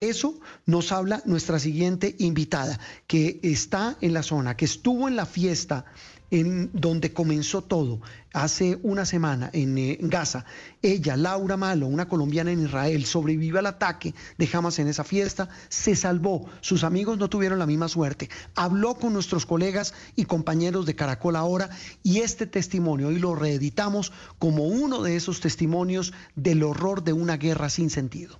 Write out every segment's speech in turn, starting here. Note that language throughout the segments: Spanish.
Eso nos habla nuestra siguiente invitada, que está en la zona, que estuvo en la fiesta en donde comenzó todo hace una semana en, eh, Gaza. Ella, Laura Malo, una colombiana en Israel, sobrevivió al ataque de Hamas en esa fiesta, se salvó, sus amigos no tuvieron la misma suerte, habló con nuestros colegas y compañeros de Caracol ahora y este testimonio hoy lo reeditamos como uno de esos testimonios del horror de una guerra sin sentido.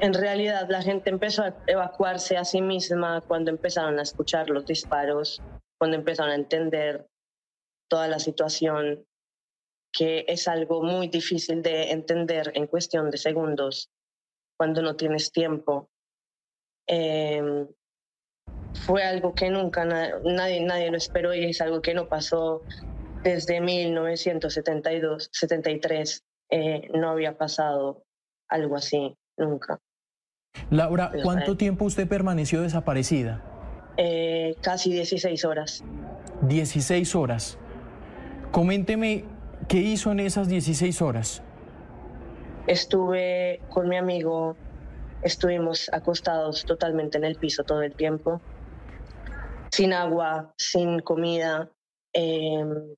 En realidad la gente empezó a evacuarse a sí misma cuando empezaron a escuchar los disparos, cuando empezaron a entender toda la situación, que es algo muy difícil de entender en cuestión de segundos cuando no tienes tiempo. Em, fue algo que nunca nadie, nadie lo esperó y es algo que no pasó desde 1972, 73. Eh, no había pasado algo así nunca. Laura, ¿cuánto tiempo usted permaneció desaparecida? Eh, casi 16 horas. 16 horas. Coménteme, ¿qué hizo en esas 16 horas? Estuve con mi amigo, estuvimos acostados totalmente en el piso todo el tiempo, sin agua, sin comida, em,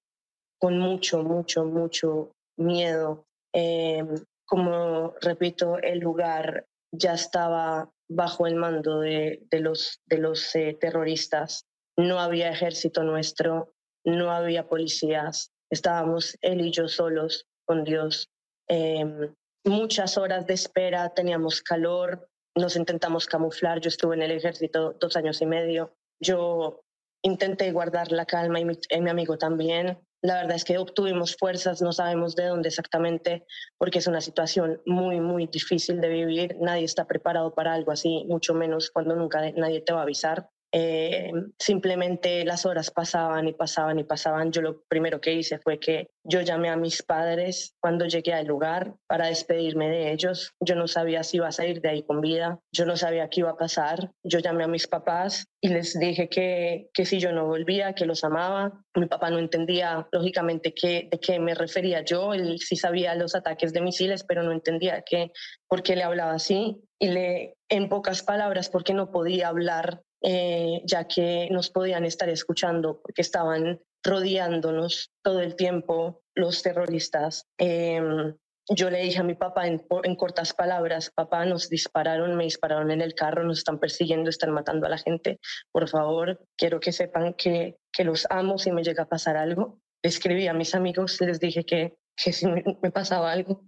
con mucho, mucho, mucho miedo. Em, como repito, el lugar ya estaba bajo el mando de, los, de los eh, terroristas. No había ejército nuestro, no había policías, estábamos él y yo solos con Dios. Em, muchas horas de espera, teníamos calor, nos intentamos camuflar, yo estuve en el ejército dos años y medio, yo intenté guardar la calma y mi amigo también, la verdad es que obtuvimos fuerzas, no sabemos de dónde exactamente, porque es una situación muy, muy difícil de vivir. Nadie está preparado para algo así, mucho menos cuando nunca nadie te va a avisar. Eh, simplemente las horas pasaban y pasaban y pasaban. Yo lo primero que hice fue que yo llamé a mis padres cuando llegué al lugar para despedirme de ellos. Yo no sabía si iba a salir de ahí con vida, yo no sabía qué iba a pasar. Yo llamé a mis papás y les dije que, que si yo no volvía, que los amaba. Mi papá no entendía lógicamente qué, de qué me refería yo. Él sí sabía los ataques de misiles, pero no entendía que, por qué le hablaba así. Y le, en pocas palabras, porque no podía hablar eh, ya que nos podían estar escuchando porque estaban rodeándonos todo el tiempo los terroristas. Em, yo le dije a mi papá en, cortas palabras, papá, nos dispararon, me dispararon en el carro, nos están persiguiendo, están matando a la gente. Por favor, quiero que sepan que, que los amo si me llega a pasar algo. Escribí a mis amigos, les dije que, que si me pasaba algo,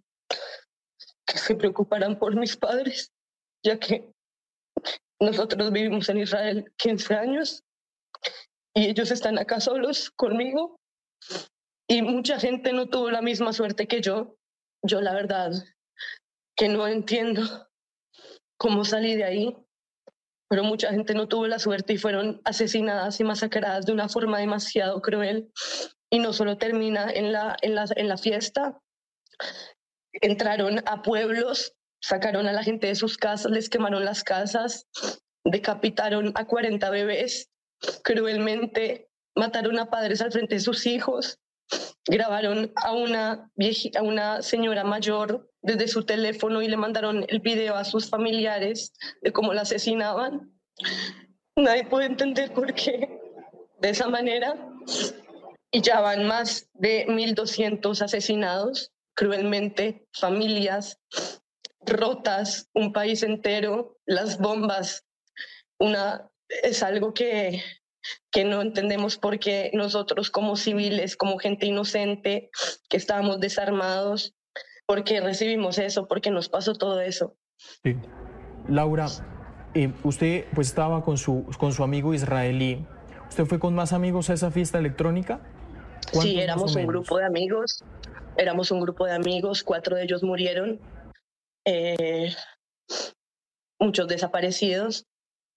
que se preocuparan por mis padres, ya que nosotros vivimos en Israel 15 años y ellos están acá solos conmigo y mucha gente no tuvo la misma suerte que yo. Yo la verdad que no entiendo cómo salí de ahí, pero mucha gente no tuvo la suerte y fueron asesinadas y masacradas de una forma demasiado cruel. Y no solo termina en la, en la, en la fiesta, entraron a pueblos sacaron a la gente de sus casas, les quemaron las casas, decapitaron a 40 bebés cruelmente, mataron a padres al frente de sus hijos, grabaron a una, a una señora mayor desde su teléfono y le mandaron el video a sus familiares de cómo la asesinaban. Nadie puede entender por qué de esa manera. Y ya van más de 1.200 asesinados cruelmente, familias rotas, un país entero, las bombas, una, es algo que, que no entendemos porque nosotros como civiles, como gente inocente, que estábamos desarmados, porque recibimos eso, porque nos pasó todo eso. Sí. Laura, eh, usted pues estaba con su, con su amigo israelí. ¿Usted fue con más amigos a esa fiesta electrónica? Sí, éramos un grupo de amigos. Éramos un grupo de amigos, cuatro de ellos murieron eh, muchos desaparecidos,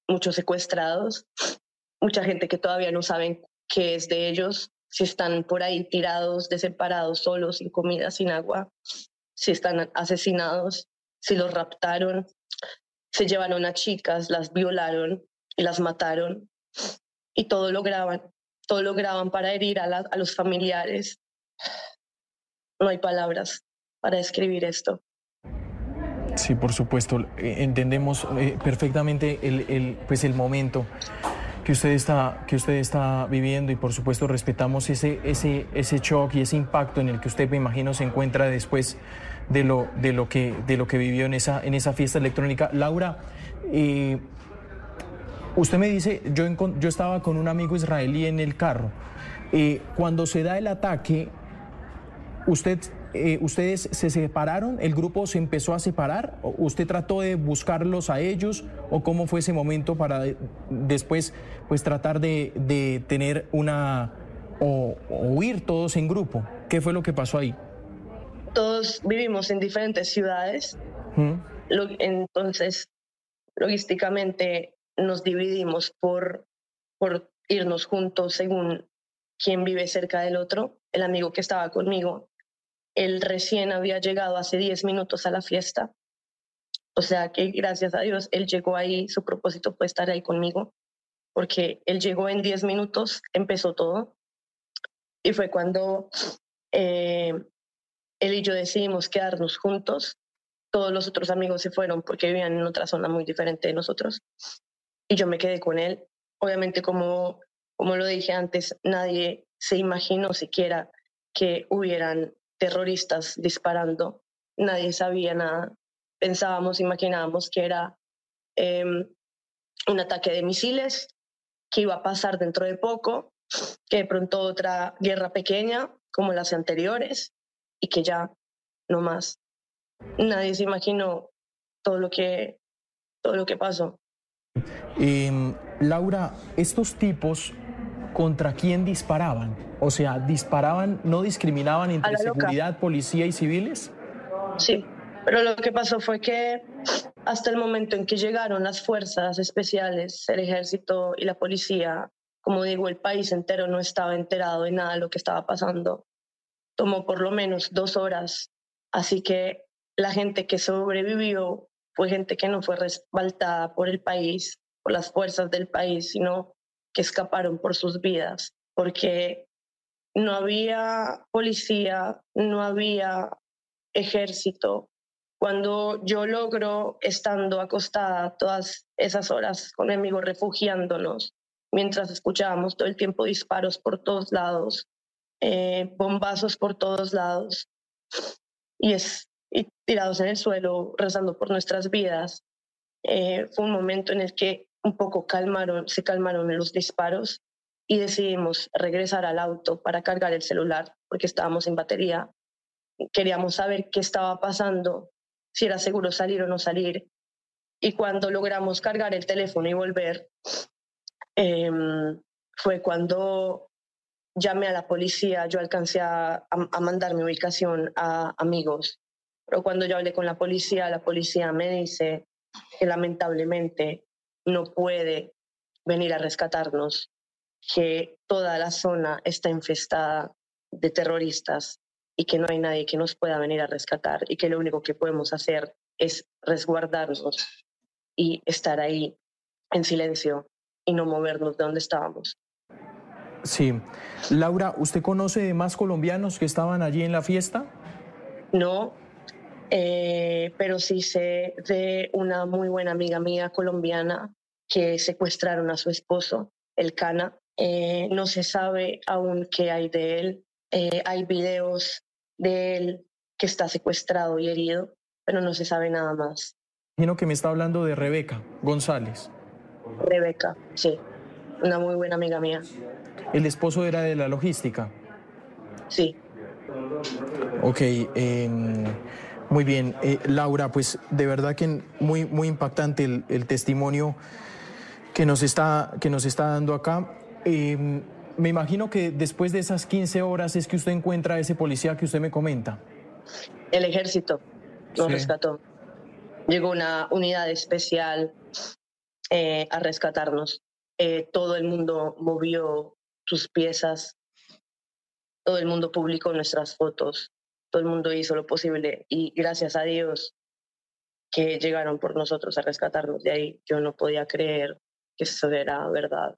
muchos secuestrados, mucha gente que todavía no saben qué es de ellos, si están por ahí tirados, desemparados, solos, sin comida, sin agua, si están asesinados, si los raptaron, se llevaron a chicas, las violaron y las mataron y todo lo graban, todo lo graban para herir a, a los familiares. No hay palabras para describir esto. Sí, por supuesto. Eh, entendemos eh, perfectamente el, pues el momento que usted está, que usted está viviendo y por supuesto respetamos ese, ese, ese shock y ese impacto en el que usted me imagino se encuentra después de lo, de lo, que, de lo que vivió en esa, en esa fiesta electrónica. Laura, eh, usted me dice, yo, yo estaba con un amigo israelí en el carro. cuando se da el ataque, usted eh, ¿ustedes se separaron? ¿El grupo se empezó a separar? ¿Usted trató de buscarlos a ellos? ¿O cómo fue ese momento para después pues tratar de, tener una... O, huir todos en grupo? ¿Qué fue lo que pasó ahí? Todos vivimos en diferentes ciudades. entonces, logísticamente nos dividimos por, por irnos juntos según quién vive cerca del otro. El amigo que estaba conmigo él recién había llegado hace 10 minutos a la fiesta. O sea que gracias a Dios él llegó ahí, su propósito fue estar ahí conmigo, porque él llegó en 10 minutos, empezó todo. Y fue cuando eh, él y yo decidimos quedarnos juntos. Todos los otros amigos se fueron porque vivían en otra zona muy diferente de nosotros. Y yo me quedé con él. Obviamente, como, como lo dije antes, nadie se imaginó siquiera que hubieran terroristas disparando. Nadie sabía nada. Pensábamos, imaginábamos que era em, un ataque de misiles, que iba a pasar dentro de poco, que de pronto otra guerra pequeña como las anteriores y que ya no más. Nadie se imaginó todo lo que, todo lo que pasó. Em, Laura, estos tipos contra quién disparaban? O sea, disparaban, no discriminaban entre seguridad, policía y civiles? Sí, pero lo que pasó fue que hasta el momento en que llegaron las fuerzas especiales, el ejército y la policía, como digo, el país entero no estaba enterado de nada de lo que estaba pasando. Tomó por lo menos dos horas. Así que la gente que sobrevivió fue gente que no fue respaldada por el país, por las fuerzas del país, sino que escaparon por sus vidas, porque no había policía, no había ejército. Cuando yo logro, estando acostada todas esas horas con amigos refugiándonos, mientras escuchábamos todo el tiempo disparos por todos lados, eh, bombazos por todos lados, y, es, y tirados en el suelo, rezando por nuestras vidas, eh, fue un momento en el que un poco calmaron, se calmaron los disparos y decidimos regresar al auto para cargar el celular porque estábamos sin batería. Queríamos saber qué estaba pasando, si era seguro salir o no salir. Y cuando logramos cargar el teléfono y volver, em, fue cuando llamé a la policía, yo alcancé a, mandar mi ubicación a amigos. Pero cuando yo hablé con la policía, la policía me dice que lamentablemente no puede venir a rescatarnos, que toda la zona está infestada de terroristas y que no hay nadie que nos pueda venir a rescatar y que lo único que podemos hacer es resguardarnos y estar ahí en silencio y no movernos de donde estábamos. Sí. Laura, ¿usted conoce de más colombianos que estaban allí en la fiesta? No, eh, pero sí sé de una muy buena amiga mía colombiana que secuestraron a su esposo, el Cana. Eh, no se sabe aún qué hay de él. Eh, hay videos de él que está secuestrado y herido, pero no se sabe nada más. Imagino que me está hablando de Rebeca González. Rebeca, sí, una muy buena amiga mía. ¿El esposo era de la logística? Sí. Ok. Eh, muy bien, eh, Laura, pues de verdad que muy, muy impactante el, testimonio que nos está, que nos está dando acá. Em, me imagino que después de esas 15 horas es que usted encuentra a ese policía que usted me comenta. El ejército nos rescató. Llegó una unidad especial eh, a rescatarnos. Eh, todo el mundo movió sus piezas, todo el mundo publicó nuestras fotos todo el mundo hizo lo posible y gracias a Dios que llegaron por nosotros a rescatarnos de ahí. Yo no podía creer que eso era verdad.